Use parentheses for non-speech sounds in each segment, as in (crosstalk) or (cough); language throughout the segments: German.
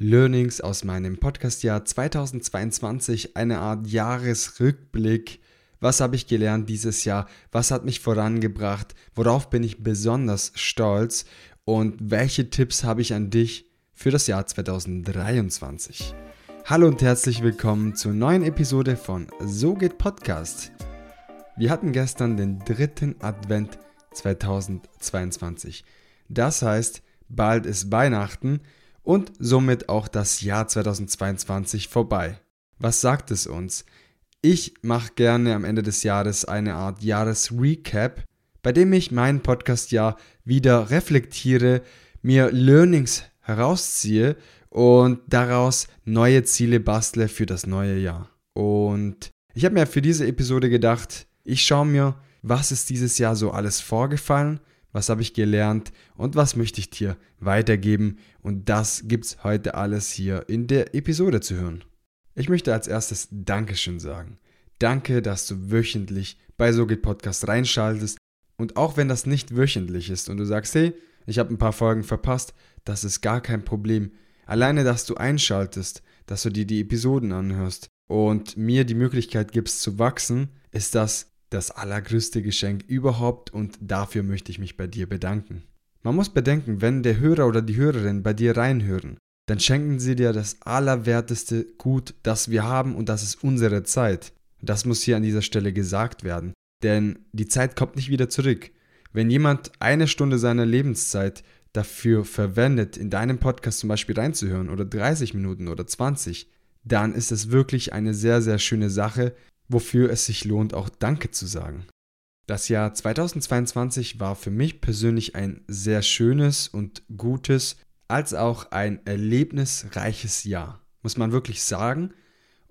Learnings aus meinem Podcastjahr 2022, eine Art Jahresrückblick. Was habe ich gelernt dieses Jahr? Was hat mich vorangebracht? Worauf bin ich besonders stolz? Und welche Tipps habe ich an dich für das Jahr 2023? Hallo und herzlich willkommen zur neuen Episode von So geht Podcast. Wir hatten gestern den dritten Advent 2022. Das heißt, bald ist Weihnachten und somit auch das Jahr 2022 vorbei. Was sagt es uns? Ich mache gerne am Ende des Jahres eine Art Jahresrecap, bei dem ich mein Podcastjahr wieder reflektiere, mir Learnings herausziehe und daraus neue Ziele bastle für das neue Jahr. Und ich habe mir für diese Episode gedacht, ich schaue mir, was ist dieses Jahr so alles vorgefallen was habe ich gelernt und was möchte ich dir weitergeben. Und das gibt's heute alles hier in der Episode zu hören. Ich möchte als erstes Dankeschön sagen. Danke, dass du wöchentlich bei So geht Podcast reinschaltest. Und auch wenn das nicht wöchentlich ist und du sagst, hey, ich habe ein paar Folgen verpasst, das ist gar kein Problem. Alleine, dass du einschaltest, dass du dir die Episoden anhörst und mir die Möglichkeit gibst zu wachsen, ist das das allergrößte Geschenk überhaupt und dafür möchte ich mich bei dir bedanken. Man muss bedenken, wenn der Hörer oder die Hörerin bei dir reinhören, dann schenken sie dir das allerwerteste Gut, das wir haben und das ist unsere Zeit. Das muss hier an dieser Stelle gesagt werden, denn die Zeit kommt nicht wieder zurück. Wenn jemand eine Stunde seiner Lebenszeit dafür verwendet, in deinem Podcast zum Beispiel reinzuhören oder 30 Minuten oder 20, dann ist es wirklich eine sehr, sehr schöne Sache, wofür es sich lohnt, auch Danke zu sagen. Das Jahr 2022 war für mich persönlich ein sehr schönes und gutes, als auch ein erlebnisreiches Jahr, muss man wirklich sagen.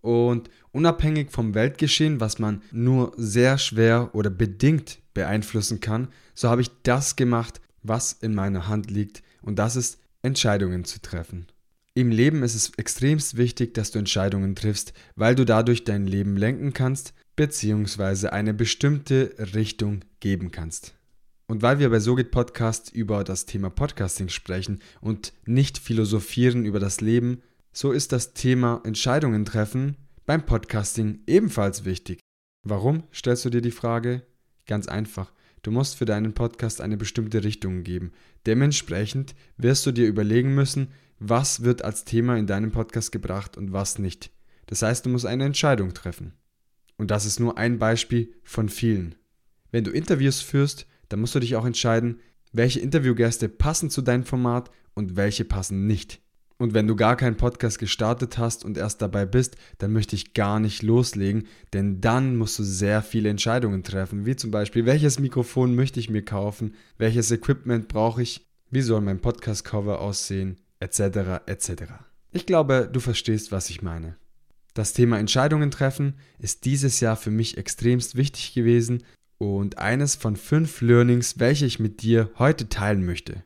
Und unabhängig vom Weltgeschehen, was man nur sehr schwer oder bedingt beeinflussen kann, so habe ich das gemacht, was in meiner Hand liegt, und das ist Entscheidungen zu treffen. Im Leben ist es extremst wichtig, dass du Entscheidungen triffst, weil du dadurch dein Leben lenken kannst bzw. eine bestimmte Richtung geben kannst. Und weil wir bei SoGit Podcast über das Thema Podcasting sprechen und nicht philosophieren über das Leben, so ist das Thema Entscheidungen treffen beim Podcasting ebenfalls wichtig. Warum, stellst du dir die Frage? Ganz einfach. Du musst für deinen Podcast eine bestimmte Richtung geben. Dementsprechend wirst du dir überlegen müssen, was wird als Thema in deinem Podcast gebracht und was nicht. Das heißt, du musst eine Entscheidung treffen. Und das ist nur ein Beispiel von vielen. Wenn du Interviews führst, dann musst du dich auch entscheiden, welche Interviewgäste passen zu deinem Format und welche passen nicht. Und wenn du gar keinen Podcast gestartet hast und erst dabei bist, dann möchte ich gar nicht loslegen, denn dann musst du sehr viele Entscheidungen treffen, wie zum Beispiel, welches Mikrofon möchte ich mir kaufen, welches Equipment brauche ich, wie soll mein Podcast-Cover aussehen, etc. etc. Ich glaube, du verstehst, was ich meine. Das Thema Entscheidungen treffen ist dieses Jahr für mich extremst wichtig gewesen und eines von fünf Learnings, welche ich mit dir heute teilen möchte.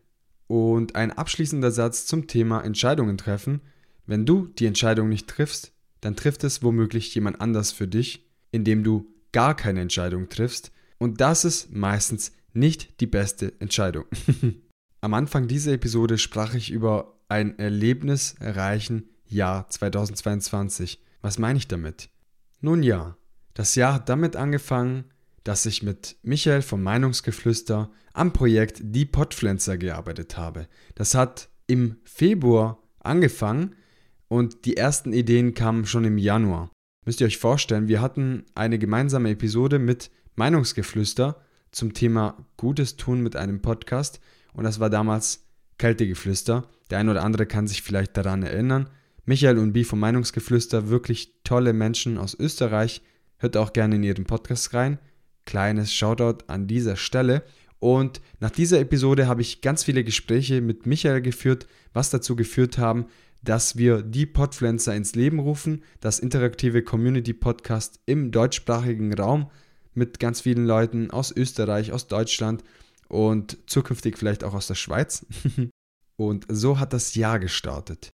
Und ein abschließender Satz zum Thema Entscheidungen treffen. Wenn du die Entscheidung nicht triffst, dann trifft es womöglich jemand anders für dich, indem du gar keine Entscheidung triffst. Und das ist meistens nicht die beste Entscheidung. (laughs) Am Anfang dieser Episode sprach ich über ein erlebnisreichen Jahr 2022. Was meine ich damit? Nun ja, das Jahr hat damit angefangen, dass ich mit Michael vom Meinungsgeflüster am Projekt Die Podpflanzer gearbeitet habe. Das hat im Februar angefangen und die ersten Ideen kamen schon im Januar. Müsst ihr euch vorstellen, wir hatten eine gemeinsame Episode mit Meinungsgeflüster zum Thema Gutes tun mit einem Podcast und das war damals Kältegeflüster. Der eine oder andere kann sich vielleicht daran erinnern. Michael und Bi vom Meinungsgeflüster, wirklich tolle Menschen aus Österreich. Hört auch gerne in ihren Podcast rein. Kleines Shoutout an dieser Stelle. Und nach dieser Episode habe ich ganz viele Gespräche mit Michael geführt, was dazu geführt haben, dass wir die Podpflanzer ins Leben rufen, das interaktive Community Podcast im deutschsprachigen Raum mit ganz vielen Leuten aus Österreich, aus Deutschland und zukünftig vielleicht auch aus der Schweiz. (laughs) und so hat das Jahr gestartet.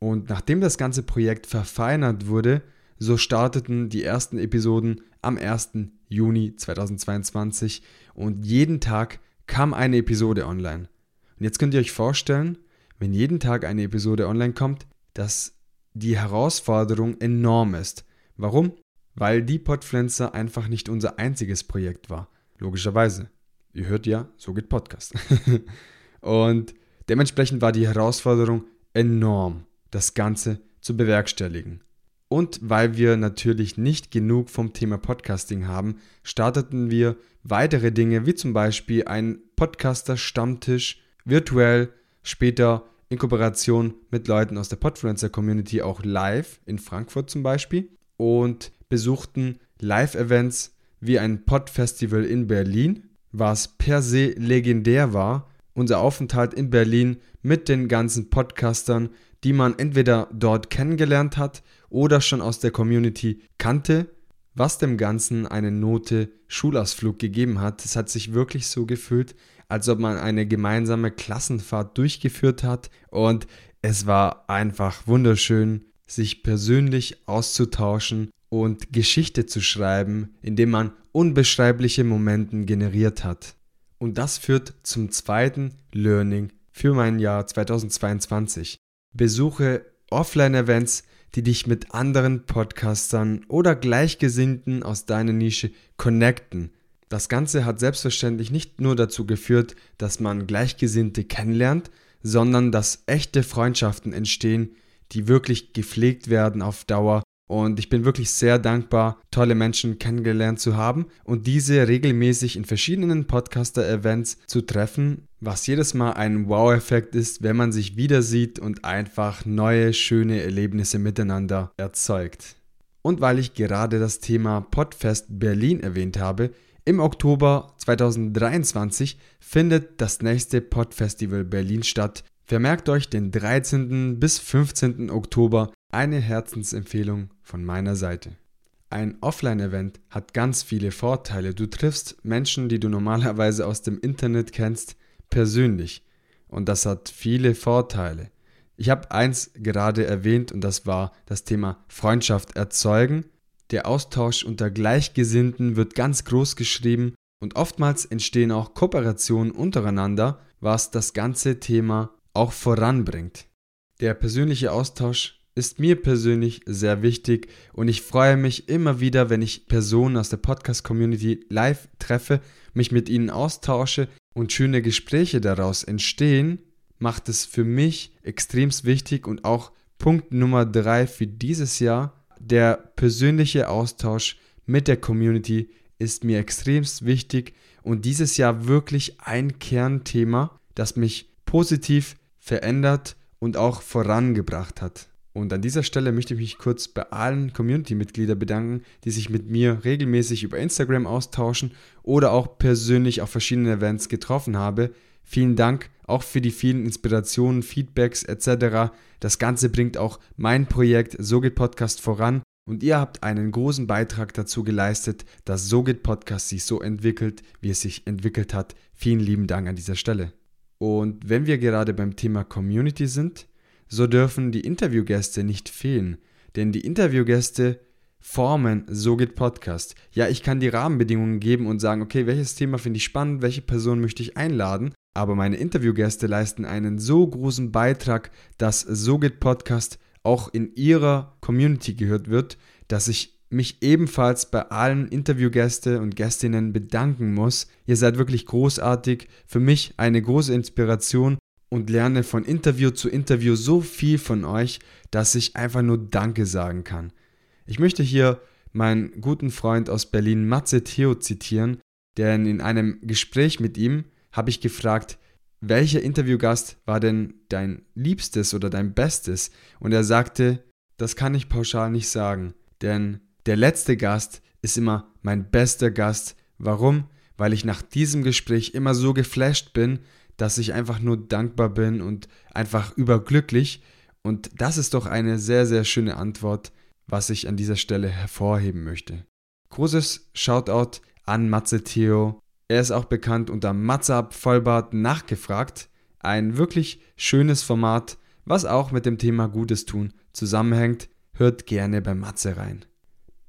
Und nachdem das ganze Projekt verfeinert wurde, so starteten die ersten Episoden am 1. Juni 2022 und jeden Tag kam eine Episode online. Und jetzt könnt ihr euch vorstellen, wenn jeden Tag eine Episode online kommt, dass die Herausforderung enorm ist. Warum? Weil die Podpflanzer einfach nicht unser einziges Projekt war. Logischerweise. Ihr hört ja, so geht Podcast. (laughs) und dementsprechend war die Herausforderung enorm, das Ganze zu bewerkstelligen. Und weil wir natürlich nicht genug vom Thema Podcasting haben, starteten wir weitere Dinge, wie zum Beispiel ein Podcaster-Stammtisch, virtuell, später in Kooperation mit Leuten aus der Podfluencer-Community auch live in Frankfurt zum Beispiel und besuchten Live-Events wie ein Pod-Festival in Berlin, was per se legendär war. Unser Aufenthalt in Berlin mit den ganzen Podcastern, die man entweder dort kennengelernt hat oder schon aus der Community kannte, was dem Ganzen eine Note Schulausflug gegeben hat. Es hat sich wirklich so gefühlt, als ob man eine gemeinsame Klassenfahrt durchgeführt hat und es war einfach wunderschön, sich persönlich auszutauschen und Geschichte zu schreiben, indem man unbeschreibliche Momente generiert hat. Und das führt zum zweiten Learning für mein Jahr 2022. Besuche Offline-Events, die dich mit anderen Podcastern oder Gleichgesinnten aus deiner Nische connecten. Das Ganze hat selbstverständlich nicht nur dazu geführt, dass man Gleichgesinnte kennenlernt, sondern dass echte Freundschaften entstehen, die wirklich gepflegt werden auf Dauer und ich bin wirklich sehr dankbar, tolle Menschen kennengelernt zu haben und diese regelmäßig in verschiedenen Podcaster-Events zu treffen, was jedes Mal ein Wow-Effekt ist, wenn man sich wieder sieht und einfach neue, schöne Erlebnisse miteinander erzeugt. Und weil ich gerade das Thema Podfest Berlin erwähnt habe, im Oktober 2023 findet das nächste Podfestival Berlin statt. Vermerkt euch den 13. bis 15. Oktober eine Herzensempfehlung von meiner Seite. Ein Offline-Event hat ganz viele Vorteile. Du triffst Menschen, die du normalerweise aus dem Internet kennst, persönlich. Und das hat viele Vorteile. Ich habe eins gerade erwähnt und das war das Thema Freundschaft erzeugen. Der Austausch unter Gleichgesinnten wird ganz groß geschrieben und oftmals entstehen auch Kooperationen untereinander, was das ganze Thema auch voranbringt. Der persönliche Austausch ist mir persönlich sehr wichtig und ich freue mich immer wieder, wenn ich Personen aus der Podcast-Community live treffe, mich mit ihnen austausche und schöne Gespräche daraus entstehen, macht es für mich extrem wichtig und auch Punkt Nummer drei für dieses Jahr, der persönliche Austausch mit der Community ist mir extrem wichtig und dieses Jahr wirklich ein Kernthema, das mich positiv verändert und auch vorangebracht hat. Und an dieser Stelle möchte ich mich kurz bei allen Community-Mitgliedern bedanken, die sich mit mir regelmäßig über Instagram austauschen oder auch persönlich auf verschiedenen Events getroffen habe. Vielen Dank auch für die vielen Inspirationen, Feedbacks etc. Das Ganze bringt auch mein Projekt SoGit Podcast voran und ihr habt einen großen Beitrag dazu geleistet, dass SoGit Podcast sich so entwickelt, wie es sich entwickelt hat. Vielen lieben Dank an dieser Stelle. Und wenn wir gerade beim Thema Community sind, so dürfen die Interviewgäste nicht fehlen, denn die Interviewgäste formen So geht Podcast. Ja, ich kann die Rahmenbedingungen geben und sagen, okay, welches Thema finde ich spannend, welche Person möchte ich einladen, aber meine Interviewgäste leisten einen so großen Beitrag, dass So geht Podcast auch in ihrer Community gehört wird, dass ich mich ebenfalls bei allen Interviewgäste und Gästinnen bedanken muss. Ihr seid wirklich großartig, für mich eine große Inspiration und lerne von Interview zu Interview so viel von euch, dass ich einfach nur Danke sagen kann. Ich möchte hier meinen guten Freund aus Berlin, Matze Theo, zitieren, denn in einem Gespräch mit ihm habe ich gefragt, welcher Interviewgast war denn dein liebstes oder dein bestes? Und er sagte, das kann ich pauschal nicht sagen, denn der letzte Gast ist immer mein bester Gast. Warum? Weil ich nach diesem Gespräch immer so geflasht bin, dass ich einfach nur dankbar bin und einfach überglücklich. Und das ist doch eine sehr, sehr schöne Antwort, was ich an dieser Stelle hervorheben möchte. Großes Shoutout an Matze Theo. Er ist auch bekannt unter Matzab Vollbart nachgefragt. Ein wirklich schönes Format, was auch mit dem Thema Gutes tun zusammenhängt. Hört gerne bei Matze rein.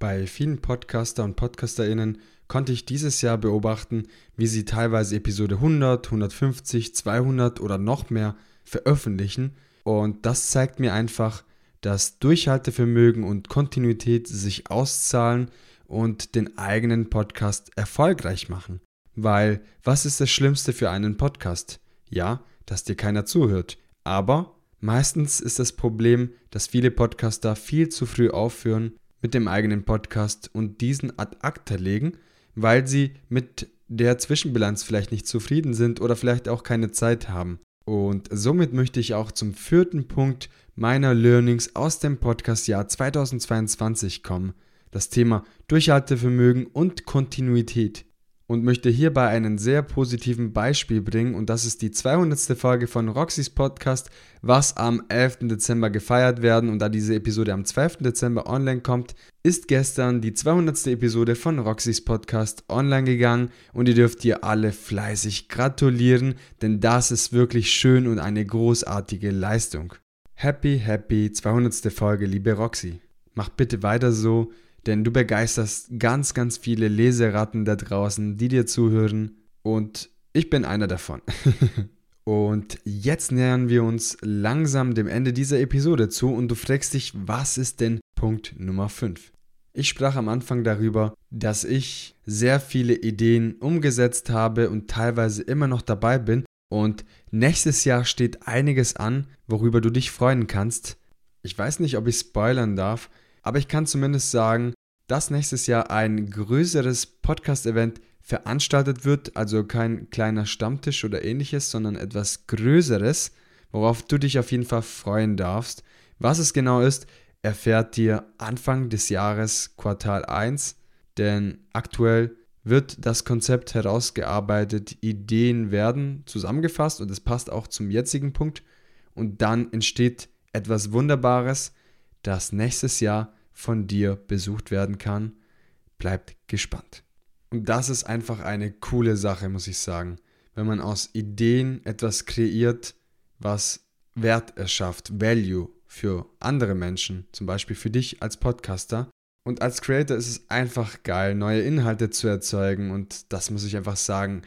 Bei vielen Podcaster und Podcasterinnen konnte ich dieses Jahr beobachten, wie sie teilweise Episode 100, 150, 200 oder noch mehr veröffentlichen. Und das zeigt mir einfach, dass Durchhaltevermögen und Kontinuität sich auszahlen und den eigenen Podcast erfolgreich machen. Weil was ist das Schlimmste für einen Podcast? Ja, dass dir keiner zuhört. Aber meistens ist das Problem, dass viele Podcaster viel zu früh aufhören mit dem eigenen Podcast und diesen ad acta legen, weil sie mit der Zwischenbilanz vielleicht nicht zufrieden sind oder vielleicht auch keine Zeit haben. Und somit möchte ich auch zum vierten Punkt meiner Learnings aus dem Podcastjahr 2022 kommen. Das Thema Durchhaltevermögen und Kontinuität und möchte hierbei einen sehr positiven Beispiel bringen und das ist die 200. Folge von Roxys Podcast, was am 11. Dezember gefeiert werden und da diese Episode am 12. Dezember online kommt, ist gestern die 200. Episode von Roxys Podcast online gegangen und ihr dürft ihr alle fleißig gratulieren, denn das ist wirklich schön und eine großartige Leistung. Happy, happy 200. Folge, liebe Roxy. Mach bitte weiter so denn du begeisterst ganz, ganz viele Leseratten da draußen, die dir zuhören und ich bin einer davon. (laughs) und jetzt nähern wir uns langsam dem Ende dieser Episode zu und du fragst dich, was ist denn Punkt Nummer 5? Ich sprach am Anfang darüber, dass ich sehr viele Ideen umgesetzt habe und teilweise immer noch dabei bin. Und nächstes Jahr steht einiges an, worüber du dich freuen kannst. Ich weiß nicht, ob ich spoilern darf, aber ich kann zumindest sagen, dass nächstes Jahr ein größeres Podcast-Event veranstaltet wird, also kein kleiner Stammtisch oder ähnliches, sondern etwas Größeres, worauf du dich auf jeden Fall freuen darfst. Was es genau ist, erfährt dir Anfang des Jahres Quartal 1, denn aktuell wird das Konzept herausgearbeitet, Ideen werden zusammengefasst und es passt auch zum jetzigen Punkt und dann entsteht etwas Wunderbares, das nächstes Jahr von dir besucht werden kann. Bleibt gespannt. Und das ist einfach eine coole Sache, muss ich sagen. Wenn man aus Ideen etwas kreiert, was Wert erschafft, Value für andere Menschen, zum Beispiel für dich als Podcaster. Und als Creator ist es einfach geil, neue Inhalte zu erzeugen. Und das muss ich einfach sagen,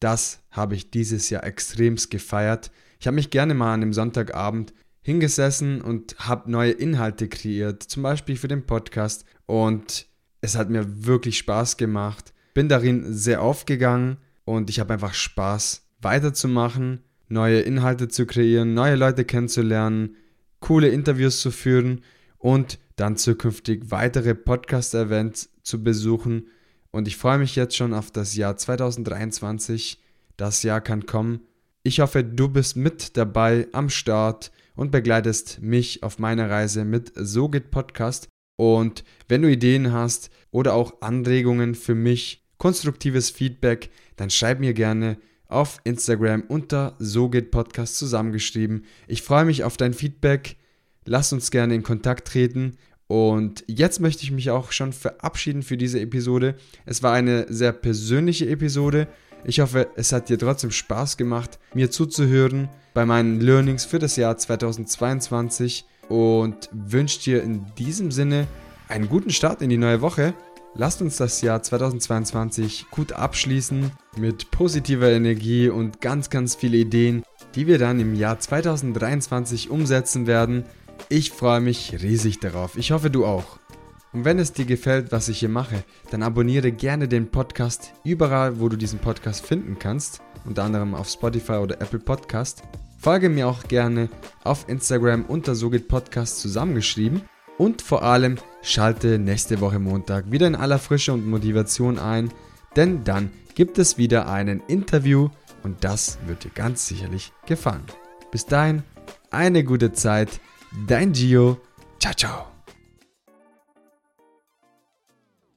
das habe ich dieses Jahr extremst gefeiert. Ich habe mich gerne mal an dem Sonntagabend hingesessen und habe neue Inhalte kreiert, zum Beispiel für den Podcast. Und es hat mir wirklich Spaß gemacht. Bin darin sehr aufgegangen und ich habe einfach Spaß weiterzumachen, neue Inhalte zu kreieren, neue Leute kennenzulernen, coole Interviews zu führen und dann zukünftig weitere Podcast-Events zu besuchen. Und ich freue mich jetzt schon auf das Jahr 2023. Das Jahr kann kommen. Ich hoffe, du bist mit dabei am Start und begleitest mich auf meiner Reise mit So geht Podcast. Und wenn du Ideen hast oder auch Anregungen für mich, konstruktives Feedback, dann schreib mir gerne auf Instagram unter So geht Podcast zusammengeschrieben. Ich freue mich auf dein Feedback. Lass uns gerne in Kontakt treten. Und jetzt möchte ich mich auch schon verabschieden für diese Episode. Es war eine sehr persönliche Episode ich hoffe, es hat dir trotzdem Spaß gemacht, mir zuzuhören bei meinen Learnings für das Jahr 2022 und wünsche dir in diesem Sinne einen guten Start in die neue Woche. Lasst uns das Jahr 2022 gut abschließen mit positiver Energie und ganz, ganz viele Ideen, die wir dann im Jahr 2023 umsetzen werden. Ich freue mich riesig darauf. Ich hoffe, du auch. Und wenn es dir gefällt, was ich hier mache, dann abonniere gerne den Podcast überall, wo du diesen Podcast finden kannst, unter anderem auf Spotify oder Apple Podcast. Folge mir auch gerne auf Instagram unter So geht Podcast zusammengeschrieben und vor allem schalte nächste Woche Montag wieder in aller Frische und Motivation ein, denn dann gibt es wieder ein Interview und das wird dir ganz sicherlich gefallen. Bis dahin, eine gute Zeit, dein Gio, ciao ciao.